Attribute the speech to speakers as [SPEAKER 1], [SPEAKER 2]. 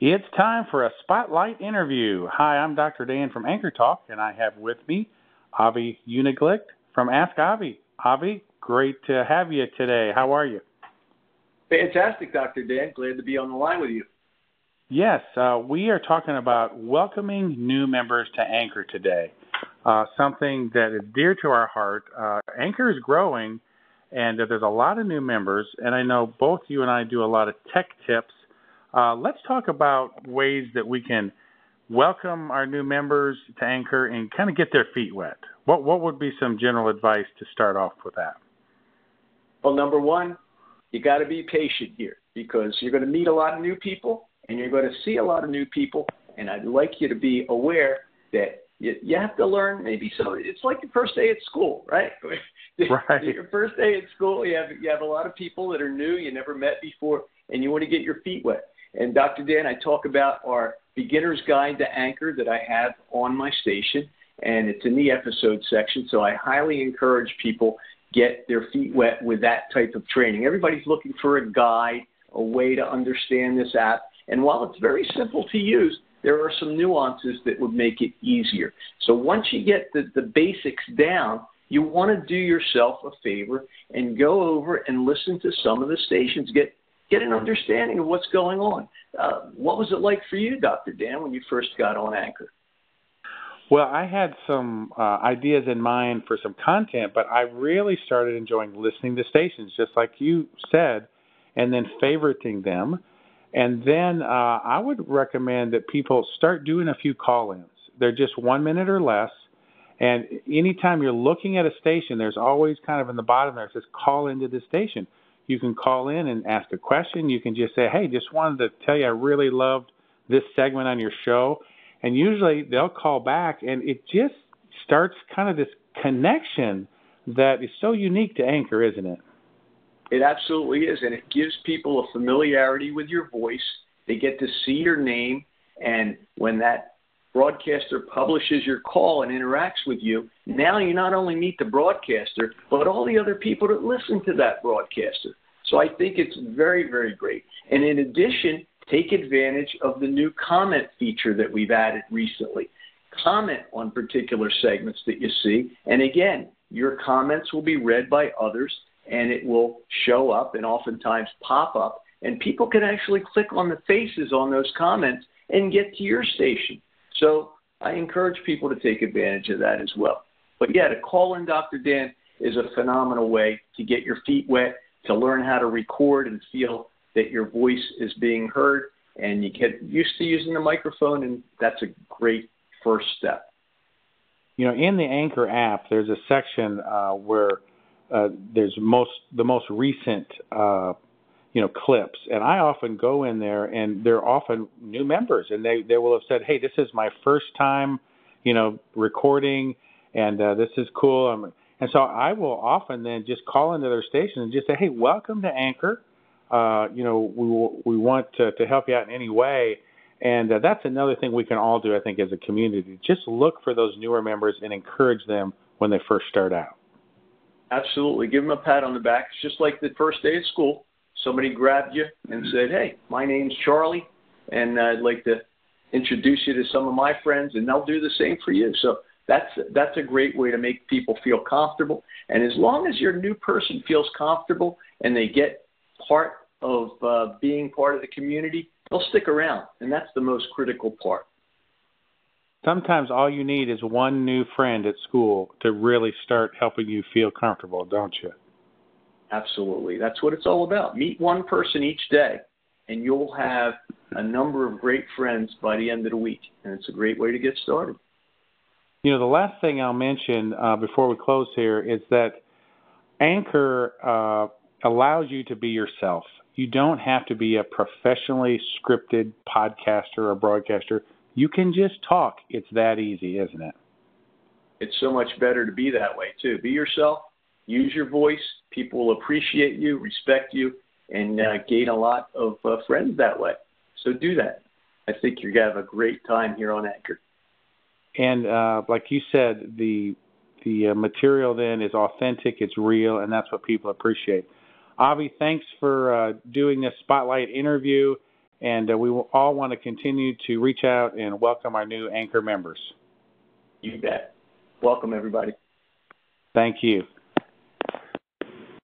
[SPEAKER 1] It's time for a spotlight interview. Hi, I'm Dr. Dan from Anchor Talk, and I have with me Avi Uniglick from Ask Avi. Avi, great to have you today. How are you?
[SPEAKER 2] Fantastic, Dr. Dan. Glad to be on the line with you.
[SPEAKER 1] Yes, uh, we are talking about welcoming new members to Anchor today. Uh, something that is dear to our heart. Uh, Anchor is growing, and there's a lot of new members, and I know both you and I do a lot of tech tips uh, let's talk about ways that we can welcome our new members to Anchor and kind of get their feet wet. What what would be some general advice to start off with that?
[SPEAKER 2] Well, number one, you got to be patient here because you're going to meet a lot of new people and you're going to see a lot of new people. And I'd like you to be aware that you, you have to learn maybe so it's like your first day at school, right?
[SPEAKER 1] Right.
[SPEAKER 2] your first day at school, you have you have a lot of people that are new you never met before, and you want to get your feet wet. And Dr. Dan, I talk about our beginner's guide to Anchor that I have on my station, and it's in the episode section. So I highly encourage people get their feet wet with that type of training. Everybody's looking for a guide, a way to understand this app. And while it's very simple to use, there are some nuances that would make it easier. So once you get the, the basics down, you want to do yourself a favor and go over and listen to some of the stations. Get get an understanding of what's going on. Uh, what was it like for you, Dr. Dan, when you first got on Anchor?
[SPEAKER 1] Well, I had some uh, ideas in mind for some content, but I really started enjoying listening to stations, just like you said, and then favoriting them. And then uh, I would recommend that people start doing a few call ins. They're just one minute or less. And anytime you're looking at a station, there's always kind of in the bottom there, it says call into the station you can call in and ask a question. You can just say, hey, just wanted to tell you I really loved this segment on your show. And usually they'll call back, and it just starts kind of this connection that is so unique to Anchor, isn't it?
[SPEAKER 2] It absolutely is. And it gives people a familiarity with your voice. They get to see your name. And when that broadcaster publishes your call and interacts with you, now you not only meet the broadcaster, but all the other people that listen to that broadcaster. So I think it's very, very great. And in addition, take advantage of the new comment feature that we've added recently. Comment on particular segments that you see. And again, your comments will be read by others and it will show up and oftentimes pop up. And people can actually click on the faces on those comments and get to your station. So I encourage people to take advantage of that as well. But yeah, to call in Dr. Dan is a phenomenal way to get your feet wet, to learn how to record and feel that your voice is being heard, and you get used to using the microphone, and that's a great first step.
[SPEAKER 1] You know, in the Anchor app, there's a section uh, where uh, there's most the most recent uh, you know clips. And i often go in there and they're often new members and they they will have said hey this is my first time you know recording and uh, this is cool. I'm, and so i will often then just call into their station and just say hey welcome to anchor. Uh, you know we we want to, to help you out in any way. And uh, that's another thing we can all do i think as a community. Just look for those newer members and encourage them when they first start out.
[SPEAKER 2] Absolutely. Give them a pat on the back. It's just like the first day of school somebody grabbed you and said, "Hey, my name's Charlie, and I'd like to introduce you to some of my friends," and they'll do the same for you. So that's that's a great way to make people feel comfortable. And as long as your new person feels comfortable and they get part of uh, being part of the community, they'll stick around, and that's the most critical part.
[SPEAKER 1] Sometimes all you need is one new friend at school to really start helping you feel comfortable, don't you?
[SPEAKER 2] Absolutely. That's what it's all about. Meet one person each day, and you'll have a number of great friends by the end of the week. And it's a great way to get started.
[SPEAKER 1] You know, the last thing I'll mention uh, before we close here is that Anchor uh, allows you to be yourself. You don't have to be a professionally scripted podcaster or broadcaster. You can just talk. It's that easy, isn't it?
[SPEAKER 2] It's so much better to be that way, too. Be yourself, use your voice. People will appreciate you, respect you, and uh, gain a lot of uh, friends that way. So do that. I think you're gonna have a great time here on Anchor.
[SPEAKER 1] And uh, like you said, the the uh, material then is authentic, it's real, and that's what people appreciate. Avi, thanks for uh, doing this spotlight interview, and uh, we will all want to continue to reach out and welcome our new anchor members.
[SPEAKER 2] You bet. Welcome, everybody.
[SPEAKER 1] Thank you.